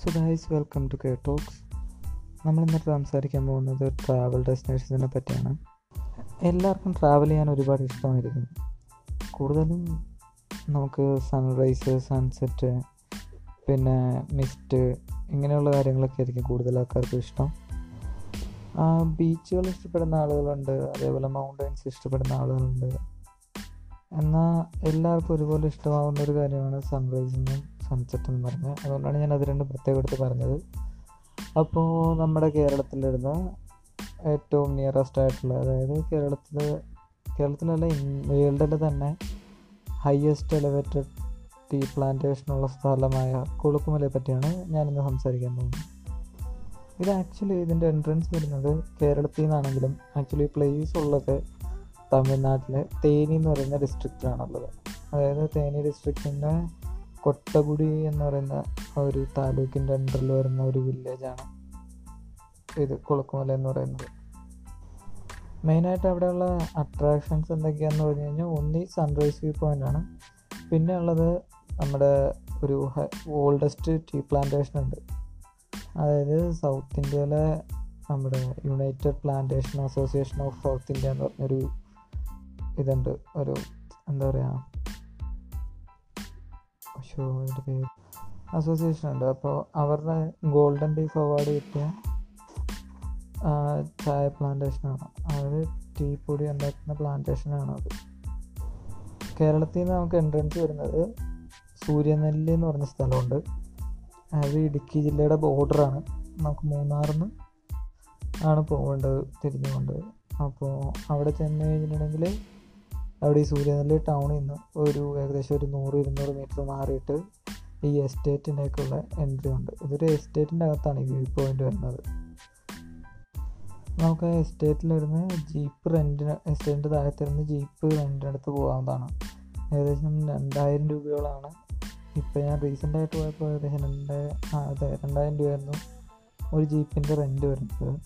So guys welcome to K Talks നമ്മൾ ഇന്നത്തെ സംസാരിക്കാൻ പോകുന്നത് ട്രാവൽ ഡെസ്റ്റിനേഷൻസിനെ പറ്റിയാണ്. എല്ലാവർക്കും ട്രാവൽ ചെയ്യാൻ ഒരുപാട് ഇഷ്ടമായിരിക്കും. കൂടുതലും നമുക്ക് സൺറൈസ് സൺസെറ്റ് പിന്നെ മിസ്റ്റ് ഇങ്ങനെയുള്ള കാര്യങ്ങളൊക്കെ ആയിരിക്കും കൂടുതൽ ആൾക്കാർക്ക് ഇഷ്ടം. ബീച്ചുകൾ ഇഷ്ടപ്പെടുന്ന ആളുകളുണ്ട്. അതേപോലെ മൗണ്ടൻസ് ഇഷ്ടപ്പെടുന്ന ആളുകളുണ്ട്. എന്നാൽ എല്ലാവർക്കും ഒരുപോലെ ഇഷ്ടമാകുന്ന ഒരു കാര്യമാണ് സൺറൈസ് എന്നും സൺസെറ്റ് എന്ന് പറഞ്ഞാൽ അതുകൊണ്ടാണ് ഞാൻ അത് രണ്ടും പ്രത്യേകം എടുത്ത് പറഞ്ഞത്. അപ്പോൾ നമ്മുടെ കേരളത്തിലിരുന്ന ഏറ്റവും നിയറസ്റ്റ് ആയിട്ടുള്ള അതായത് കേരളത്തിൽ കേരളത്തിലല്ല വേൾഡിൽ തന്നെ ഹയസ്റ്റ് എലവേറ്റഡ് ടീ പ്ലാന്റേഷനുള്ള സ്ഥലമായ കുളുക്കുമലയെ പറ്റിയാണ് ഞാനിന്ന് സംസാരിക്കാൻ പോകുന്നത്. ഇത് ആക്ച്വലി ഇതിന്റെ എൻട്രൻസ് വരുന്നത് കേരളത്തിൽ നിന്നാണെങ്കിലും ആക്ച്വലി പ്ലേസ് ഉള്ളത് തമിഴ്നാട്ടിലെ തേനി എന്ന് പറയുന്ന ഡിസ്ട്രിക്റ്റിലാണുള്ളത് അതായത് തേനി ഡിസ്ട്രിക്റ്റിന്റെ കൊട്ടകുടി എന്ന് പറയുന്ന ഒരു താലൂക്കിന്റെ അണ്ടറിൽ വരുന്ന ഒരു വില്ലേജാണ് ഇത് കുളക്കുമല എന്ന് പറയുന്നത്. മെയിനായിട്ട് അവിടെയുള്ള അട്രാക്ഷൻസ് എന്തൊക്കെയാണെന്ന് പറഞ്ഞു കഴിഞ്ഞാൽ ഒന്നി സൺറൈസ് വ്യൂ പോയിന്റ് ആണ്. പിന്നെ ഉള്ളത് നമ്മുടെ ഒരു ഓൾഡസ്റ്റ് ടീ പ്ലാന്റേഷൻ ഉണ്ട്. അതായത് സൗത്ത് ഇന്ത്യയിലെ നമ്മുടെ United Plantation Association of South India എന്ന് പറഞ്ഞൊരു ഇതുണ്ട്. ഒരു എന്താ പറയുക ഷോ അതിന്റെ പേര് അസോസിയേഷൻ ഉണ്ട്. അപ്പോൾ അവരുടെ ഗോൾഡൻ ലീഫ് അവാർഡ് കിട്ടിയ ചായ പ്ലാന്റേഷനാണ് അവർ ടീ പൊടി ഉണ്ടാക്കുന്ന പ്ലാന്റേഷനാണ് അത്. കേരളത്തിൽ നിന്ന് നമുക്ക് എൻട്രൻസ് വരുന്നത് സൂര്യനെല്ലി എന്ന് പറഞ്ഞ സ്ഥലമുണ്ട്. അത് ഇടുക്കി ജില്ലയുടെ ബോർഡറാണ് നമുക്ക് മൂന്നാറിൽ നിന്ന് ആണ് പോകേണ്ടത് തിരിഞ്ഞുകൊണ്ട്. അപ്പോൾ അവിടെ ചെന്ന് കഴിഞ്ഞിട്ടുണ്ടെങ്കിൽ അവിടെ ഈ സൂര്യനെല്ലി ടൗണിൽ നിന്ന് ഒരു ഏകദേശം ഒരു നൂറ് ഇരുന്നൂറ് മീറ്റർ മാറിയിട്ട് ഈ എസ്റ്റേറ്റിന്റെയൊക്കെയുള്ള എൻട്രി ഉണ്ട്. ഇതൊരു എസ്റ്റേറ്റിന്റെ അകത്താണ് ഈ വ്യൂ പോയിന്റ് വരുന്നത്. നമുക്ക് ആ എസ്റ്റേറ്റിലിരുന്ന് ജീപ്പ് റെന്റിന് എസ്റ്റേറ്റിന്റെ താഴത്തിരുന്ന് ജീപ്പ് റെന്റിനടുത്ത് പോകാവുന്നതാണ്. ഏകദേശം രണ്ടായിരം രൂപയോളമാണ്. ഇപ്പോൾ ഞാൻ റീസെന്റ് ആയിട്ട് പോയപ്പോൾ ഏകദേശം രണ്ട് ആ അതെ രണ്ടായിരം രൂപയായിരുന്നു ഒരു ജീപ്പിന്റെ റെന്റ് വരുന്നത്.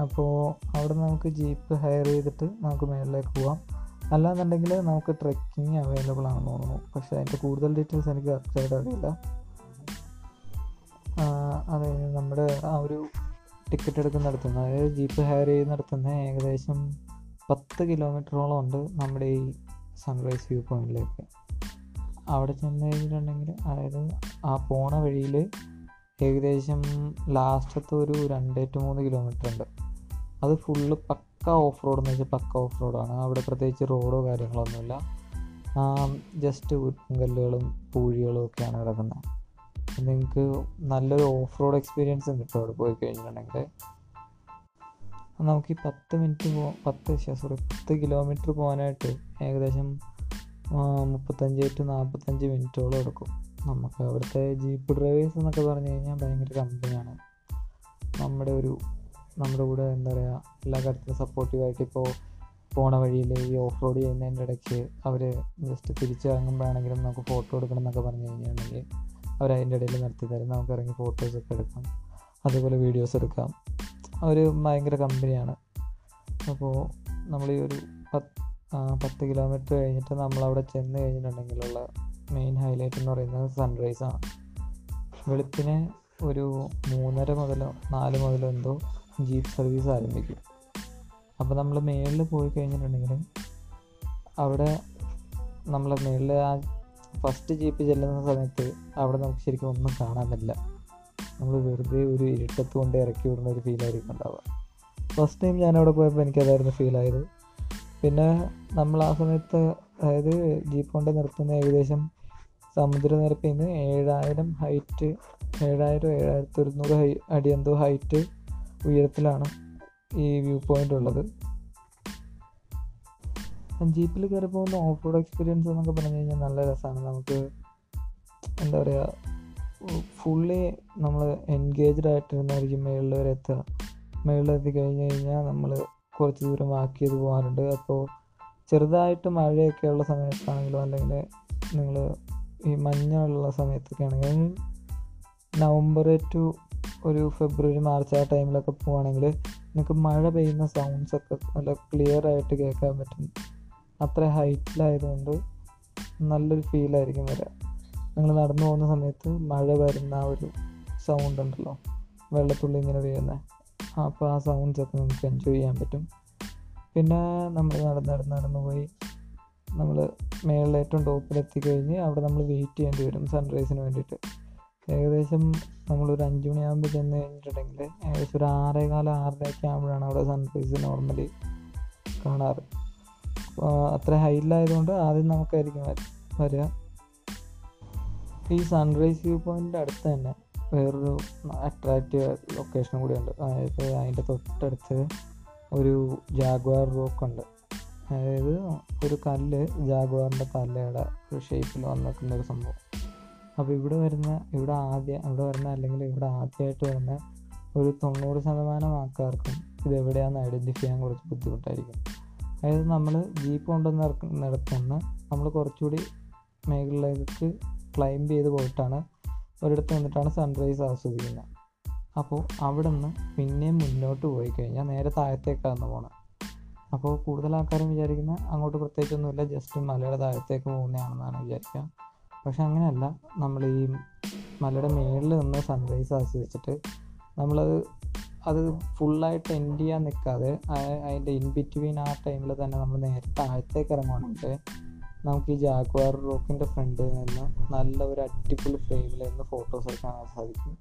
അപ്പോൾ അവിടെ നമുക്ക് ജീപ്പ് ഹയർ ചെയ്തിട്ട് നമുക്ക് മേളിലേക്ക് പോവാം. അല്ലാന്നുണ്ടെങ്കിൽ നമുക്ക് ട്രെക്കിംഗ് അവൈലബിൾ ആണെന്ന് തോന്നുന്നു. പക്ഷേ അതിന്റെ കൂടുതൽ ഡീറ്റെയിൽസ് എനിക്ക് കറക്റ്റായിട്ട് അറിയില്ല. അത് നമ്മുടെ ആ ഒരു ടിക്കറ്റ് എടുക്കുന്ന നടത്തുന്ന അതായത് ജീപ്പ് ഹയർ ചെയ്ത് നടത്തുന്ന ഏകദേശം പത്ത് കിലോമീറ്ററോളം ഉണ്ട് നമ്മുടെ ഈ സൺറൈസ് വ്യൂ പോയിന്റിലേക്ക് അവിടെ ചെന്ന് കഴിഞ്ഞിട്ടുണ്ടെങ്കിൽ അതായത് ആ പോണ വഴിയിൽ ഏകദേശം ലാസ്റ്റത്തെ ഒരു രണ്ട് ടു മൂന്ന് കിലോമീറ്റർ ഉണ്ട്. അത് ഫുള്ള് പക്ക ഓഫ് റോഡ് എന്ന് വെച്ചാൽ പക്ക ഓഫ് റോഡാണ് അവിടെ പ്രത്യേകിച്ച് റോഡോ കാര്യങ്ങളൊന്നുമില്ല. ജസ്റ്റ് കല്ലുകളും പൂഴികളും ഒക്കെയാണ് കിടക്കുന്നത് നിങ്ങൾക്ക് നല്ലൊരു ഓഫ് റോഡ് എക്സ്പീരിയൻസും കിട്ടും അവിടെ പോയി കഴിഞ്ഞിട്ടുണ്ടെങ്കിൽ നമുക്ക് ഈ പത്ത് മിനിറ്റ് പോ പത്ത് സോറി പത്ത് കിലോമീറ്റർ പോകാനായിട്ട് ഏകദേശം മുപ്പത്തഞ്ച് ടു നാൽപ്പത്തഞ്ച് മിനിറ്റോളം എടുക്കും. നമുക്ക് അവിടുത്തെ ജീപ്പ് ഡ്രൈവേഴ്സ് എന്നൊക്കെ പറഞ്ഞു കഴിഞ്ഞാൽ ഭയങ്കര കമ്പനിയാണ് നമ്മുടെ ഒരു നമ്മുടെ കൂടെ എന്താ പറയുക എല്ലാ കാര്യത്തിലും സപ്പോർട്ടീവായിട്ട് ഇപ്പോൾ പോണ വഴിയിൽ ഈ ഓഫ് റോഡ് ചെയ്യുന്നതിന്റെ ഇടയ്ക്ക് അവർ ജസ്റ്റ് തിരിച്ചിറങ്ങുമ്പോഴാണെങ്കിലും നമുക്ക് ഫോട്ടോ എടുക്കണം എന്നൊക്കെ പറഞ്ഞു കഴിഞ്ഞിട്ടുണ്ടെങ്കിൽ അവർ അതിന്റെ ഇടയിൽ നിർത്തി തരും. നമുക്ക് ഇറങ്ങി ഫോട്ടോസൊക്കെ എടുക്കാം. അതുപോലെ വീഡിയോസ് എടുക്കാം. അവർ ഭയങ്കര കമ്പനിയാണ്. അപ്പോൾ നമ്മൾ ഈ ഒരു പത്ത് പത്ത് കിലോമീറ്റർ കഴിഞ്ഞിട്ട് നമ്മളവിടെ ചെന്ന് കഴിഞ്ഞിട്ടുണ്ടെങ്കിലുള്ള മെയിൻ ഹൈലൈറ്റ് എന്ന് പറയുന്നത് സൺറൈസാണ് വെളുപ്പിനെ ഒരു മൂന്നര മുതലോ നാല് മുതലോ എന്തോ ജീപ്പ് സർവീസ് ആരംഭിക്കും. അപ്പോൾ നമ്മൾ മേളിൽ പോയി കഴിഞ്ഞിട്ടുണ്ടെങ്കിൽ അവിടെ നമ്മൾ മേളിൽ ആ ഫസ്റ്റ് ജീപ്പ് ചെല്ലുന്ന സമയത്ത് അവിടെ നമുക്ക് ശരിക്കും ഒന്നും കാണാൻ പറ്റില്ല. നമ്മൾ വെറുതെ ഒരു ഇരുട്ടത്ത് കൊണ്ട് ഇറക്കി വിടുന്ന ഒരു ഫീലായിരിക്കും ഉണ്ടാവുക. ഫസ്റ്റ് ടൈം ഞാൻ അവിടെ പോയപ്പോൾ എനിക്കതായിരുന്നു ഫീലായത് പിന്നെ നമ്മൾ ആ സമയത്ത് അതായത് ജീപ്പ് കൊണ്ട് നിർത്തുന്ന ഏകദേശം സമുദ്രനിരപ്പിൽ നിന്ന് ഏഴായിരം ഹൈറ്റ് ഏഴായിരം ഏഴായിരത്തി ഒരുന്നൂറ് ഹൈ അടി എന്തോ ഹൈറ്റ് ഉയരത്തിലാണ് ഈ വ്യൂ പോയിന്റ് ഉള്ളത്. ജീപ്പിൽ കയറി പോകുന്ന ഓഫ് റോഡ് എക്സ്പീരിയൻസ് എന്നൊക്കെ പറഞ്ഞു കഴിഞ്ഞാൽ നല്ല രസമാണ് നമുക്ക് എന്താ പറയുക ഫുള്ളി നമ്മൾ എൻഗേജ്ഡ് ആയിട്ടിരുന്നായിരിക്കും മേളിൽ വരെ എത്തുക. മേളിൽ എത്തി കഴിഞ്ഞ് കഴിഞ്ഞാൽ നമ്മൾ കുറച്ച് ദൂരം വാക്ക് ചെയ്ത് പോകാറുണ്ട്. അപ്പോൾ ചെറുതായിട്ട് മഴയൊക്കെ ഉള്ള സമയത്താണെങ്കിലും അല്ലെങ്കിൽ നിങ്ങൾ ഈ മഞ്ഞുള്ള സമയത്തൊക്കെ ആണെങ്കിൽ നവംബർ ടു ഒരു ഫെബ്രുവരി മാർച്ച് ആ ടൈമിലൊക്കെ പോവുകയാണെങ്കിൽ നിങ്ങൾക്ക് മഴ പെയ്യുന്ന സൗണ്ട്സ് ഒക്കെ നല്ല ക്ലിയർ ആയിട്ട് കേൾക്കാൻ പറ്റും. അത്ര ഹൈറ്റിലായതുകൊണ്ട് നല്ലൊരു ഫീലായിരിക്കും വരിക നിങ്ങൾ നടന്നു പോകുന്ന സമയത്ത് മഴ വരുന്ന ആ ഒരു സൗണ്ട് ഉണ്ടല്ലോ വെള്ളത്തുള്ളി ഇങ്ങനെ വീഴുന്ന. അപ്പോൾ ആ സൗണ്ട്സ് ഒക്കെ നമുക്ക് എൻജോയ് ചെയ്യാൻ പറ്റും. പിന്നെ നമ്മൾ നടന്ന് നടന്ന് നടന്ന് പോയി നമ്മൾ മേളിൽ ഏറ്റവും ടോപ്പിലെത്തി കഴിഞ്ഞ് അവിടെ നമ്മൾ വെയിറ്റ് ചെയ്യേണ്ടി വരും സൺറൈസിന് വേണ്ടിയിട്ട്. ഏകദേശം നമ്മളൊരു അഞ്ച് മണിയാകുമ്പോൾ ചെന്ന് കഴിഞ്ഞിട്ടുണ്ടെങ്കിൽ ഏകദേശം ഒരു ആറേകാലം ആറരയൊക്കെ ആകുമ്പോഴാണ് അവിടെ സൺറൈസ് നോർമലി കാണാറ്. അത്ര ഹൈറ്റിലായതുകൊണ്ട് ആദ്യം നമുക്കായിരിക്കും വര- വരിക. ഈ സൺറൈസ് വ്യൂ പോയിന്റിന്റെ അടുത്ത് തന്നെ വേറൊരു അട്രാക്റ്റീവ് ലൊക്കേഷനും കൂടിയുണ്ട് അതായത് അതിന്റെ തൊട്ടടുത്ത് ഒരു ജാഗ്വാർ റോക്ക് ഉണ്ട്. അതായത് ഒരു കല്ല് ജാഗ്വാറിന്റെ തലയുടെ ഒരു ഷേപ്പിൽ വന്നിരിക്കുന്ന സംഭവം. അപ്പോൾ ഇവിടെ വരുന്ന ഇവിടെ ആദ്യ ഇവിടെ വരുന്ന അല്ലെങ്കിൽ ഇവിടെ ആദ്യമായിട്ട് വരുന്ന ഒരു തൊണ്ണൂറ് ശതമാനം ആൾക്കാർക്കും ഇത് എവിടെയാണെന്ന് ഐഡന്റിഫൈ ചെയ്യാൻ കുറച്ച് ബുദ്ധിമുട്ടായിരിക്കും. അതായത് നമ്മൾ ജീപ്പ് കൊണ്ടുവന്ന് നടത്തുന്ന നമ്മൾ കുറച്ചുകൂടി മേഖലയിലേക്ക് ക്ലൈംബ് ചെയ്ത് പോയിട്ടാണ് ഒരിടത്ത് നിന്നിട്ടാണ് സൺറൈസ് ആസ്വദിക്കുന്നത്. അപ്പോൾ അവിടെ നിന്ന് പിന്നെയും മുന്നോട്ട് പോയി കഴിഞ്ഞാൽ നേരെ താഴത്തേക്കാണ് പോകണം അപ്പോൾ കൂടുതൽ ആൾക്കാരും വിചാരിക്കുന്നത് അങ്ങോട്ട് പ്രത്യേകിച്ചൊന്നുമില്ല ജസ്റ്റ് മലയുടെ താഴത്തേക്ക് പോകുന്നതാണെന്നാണ് വിചാരിക്കുക. പക്ഷെ അങ്ങനെയല്ല. നമ്മൾ ഈ മലയുടെ മേളിൽ നിന്ന് സൺറൈസ് ആസ്വദിച്ചിട്ട് നമ്മളത് അത് ഫുള്ളായിട്ട് എൻഡ് ചെയ്യാൻ നിൽക്കാതെ അതിന്റെ ഇൻ ബിറ്റ്വീൻ ആ ടൈമിൽ തന്നെ നമ്മൾ നേരത്തെ താഴത്തേക്ക് ഇറങ്ങുകയാണെങ്കിൽ നമുക്ക് ഈ ജാഗ്വാർ റോക്കിന്റെ ഫ്രണ്ടിൽ നിന്ന് നല്ല ഒരു അടിപൊളി ഫ്രെയിമിൽ നിന്ന് ഫോട്ടോസ് എടുക്കാൻ സാധിക്കും.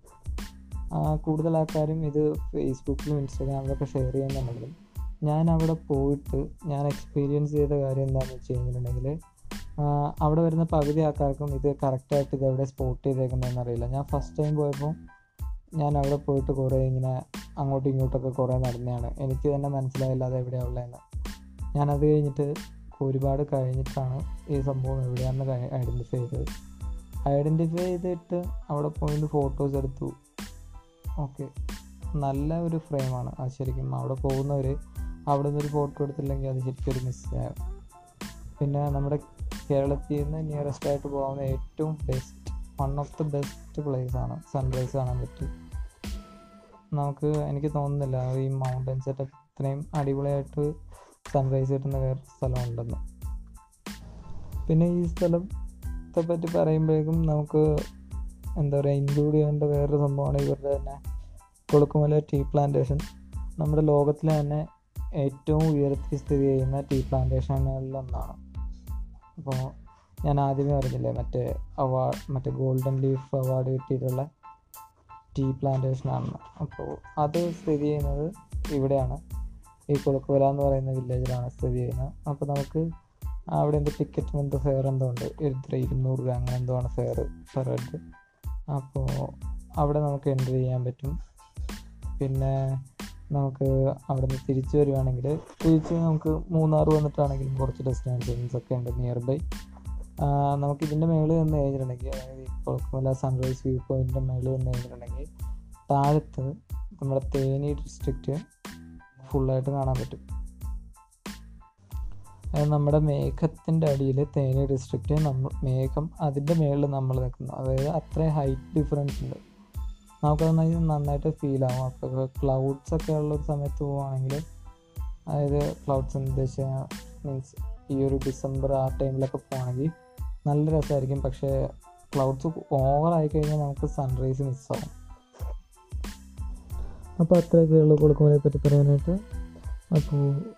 കൂടുതൽ ആൾക്കാരും ഇത് ഫേസ്ബുക്കിലും ഇൻസ്റ്റാഗ്രാമിലൊക്കെ ഷെയർ ചെയ്യുന്നുണ്ടെങ്കിലും ഞാൻ അവിടെ പോയിട്ട് ഞാൻ എക്സ്പീരിയൻസ് ചെയ്ത കാര്യം എന്താണെന്ന് വെച്ച് കഴിഞ്ഞിട്ടുണ്ടെങ്കിൽ അവിടെ വരുന്ന പകുതി ആൾക്കാർക്കും ഇത് കറക്റ്റായിട്ട് ഇത് എവിടെ സ്പോട്ട് ചെയ്തേക്കുന്നതെന്ന് അറിയില്ല. ഞാൻ ഫസ്റ്റ് ടൈം പോയപ്പോൾ ഞാൻ അവിടെ പോയിട്ട് കുറേ ഇങ്ങനെ അങ്ങോട്ടും ഇങ്ങോട്ടൊക്കെ കുറേ നടന്നതാണ്. എനിക്ക് തന്നെ മനസ്സിലായില്ല അത് എവിടെയാണ് ഞാനത് കഴിഞ്ഞിട്ട് ഒരുപാട് കഴിഞ്ഞിട്ടാണ് ഈ സംഭവം എവിടെയാണെന്ന് ഐഡന്റിഫൈ ചെയ്തത്. ഐഡന്റിഫൈ ചെയ്തിട്ട് അവിടെ പോയിട്ട് ഫോട്ടോസ് എടുത്തു. ഓക്കെ നല്ല ഒരു ഫ്രെയിമാണ് അത് ശരിക്കും അവിടെ പോകുന്നവർ അവിടെ നിന്നൊരു ഫോട്ടോ എടുത്തില്ലെങ്കിൽ അത് ശരിക്കും ഒരു മിസ്സാകും പിന്നെ നമ്മുടെ കേരളത്തിൽ നിന്ന് നിയറസ്റ്റ് ആയിട്ട് പോകാവുന്ന ഏറ്റവും best one of the best place ആണ് സൺറൈസ് കാണാൻ പറ്റും. നമുക്ക് എനിക്ക് തോന്നുന്നില്ല ഈ മൗണ്ടൻ സെറ്റപ്പ് ഇത്രയും അടിപൊളിയായിട്ട് സൺറൈസ് കിട്ടുന്ന വേറെ സ്ഥലമുണ്ടെന്ന്. പിന്നെ ഈ സ്ഥലത്തെ പറ്റി പറയുമ്പോഴേക്കും നമുക്ക് എന്താ പറയുക ഇൻക്ലൂഡ് ചെയ്യേണ്ട വേറൊരു സംഭവമാണ് ഇവരുടെ തന്നെ കൊളുക്കുമല ടീ പ്ലാന്റേഷൻ നമ്മുടെ ലോകത്തിലെ തന്നെ ഏറ്റവും ഉയർത്തി സ്ഥിതി ചെയ്യുന്ന ടീ പ്ലാന്റേഷനുകളിലൊന്നാണ് അപ്പോൾ ഞാൻ ആദ്യമേ പറഞ്ഞില്ലേ മറ്റേ അവാർഡ് മറ്റേ ഗോൾഡൻ ലീഫ് അവാർഡ് കിട്ടിയിട്ടുള്ള ടീ പ്ലാന്റേഷനാണെന്ന് അപ്പോൾ അത് സ്ഥിതി ചെയ്യുന്നത് ഇവിടെയാണ്. ഈ കുളക്കുവല എന്ന് പറയുന്ന വില്ലേജിലാണ് സ്ഥിതി ചെയ്യുന്നത്. അപ്പോൾ നമുക്ക് അവിടെ എന്തോ ടിക്കറ്റിന് എന്തോ ഫെയർ എന്തോ ഉണ്ട്. എത്ര ഇരുന്നൂറ് രൂപ അങ്ങനെ എന്തോ ആണ് ഫെയർ പെർ ഹെഡ് അപ്പോൾ അവിടെ നമുക്ക് എൻട്രി ചെയ്യാൻ പറ്റും. പിന്നെ നമുക്ക് അവിടെ നിന്ന് തിരിച്ചു വരുവാണെങ്കിൽ തിരിച്ച് നമുക്ക് മൂന്നാർ വന്നിട്ടാണെങ്കിലും കുറച്ച് ഡെസ്റ്റിനേഷൻസ് ഒക്കെ ഉണ്ട് നിയർ ബൈ നമുക്ക് ഇതിന്റെ മേളിൽ നിന്ന് കഴിഞ്ഞിട്ടുണ്ടെങ്കിൽ അതായത് കുളക്കുമല സൺറൈസ് വ്യൂ പോയിന്റിന്റെ മേളിൽ നിന്ന് കഴിഞ്ഞിട്ടുണ്ടെങ്കിൽ താഴത്ത് നമ്മുടെ തേനി ഡിസ്ട്രിക്റ്റ് ഫുള്ളായിട്ട് കാണാൻ പറ്റും. നമ്മുടെ മേഘത്തിന്റെ അടിയിൽ തേനി ഡിസ്ട്രിക്റ്റ് നമ്മൾ മേഘം അതിന്റെ മേളിൽ നമ്മൾ നിൽക്കുന്നു. അതായത് അത്രയും ഹൈറ്റ് ഡിഫറൻസ് ഉണ്ട്. നമുക്കത് നന്നായി- നന്നായിട്ട് ഫീൽ ആവും. അപ്പോൾ ക്ലൗഡ്സ് ഒക്കെ ഉള്ള ഒരു സമയത്ത് പോവുകയാണെങ്കിൽ അതായത് ക്ലൗഡ്സ് എന്ന് ഉദ്ദേശിച്ച മീൻസ് ഈ ഒരു ഡിസംബർ ആ ടൈമിലൊക്കെ പോകണമെങ്കിൽ നല്ല രസമായിരിക്കും പക്ഷേ ക്ലൗഡ്സ് ഓവർ ആയി കഴിഞ്ഞാൽ നമുക്ക് സൺറൈസ് മിസ്സാവും അപ്പോൾ അത്രയൊക്കെ ഉള്ളൂ കൊടുക്കുമലയെ പറ്റി പറയാനായിട്ട്. അപ്പോൾ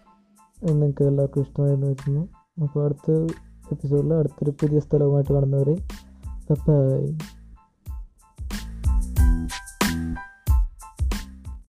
നിങ്ങൾക്ക് എല്ലാവർക്കും ഇഷ്ടമായിരുന്നു വെക്കുന്നു അപ്പോൾ അടുത്ത എപ്പിസോഡിൽ അടുത്തൊരു പുതിയ സ്ഥലവുമായിട്ട് കാണുന്നവരെ ബൈ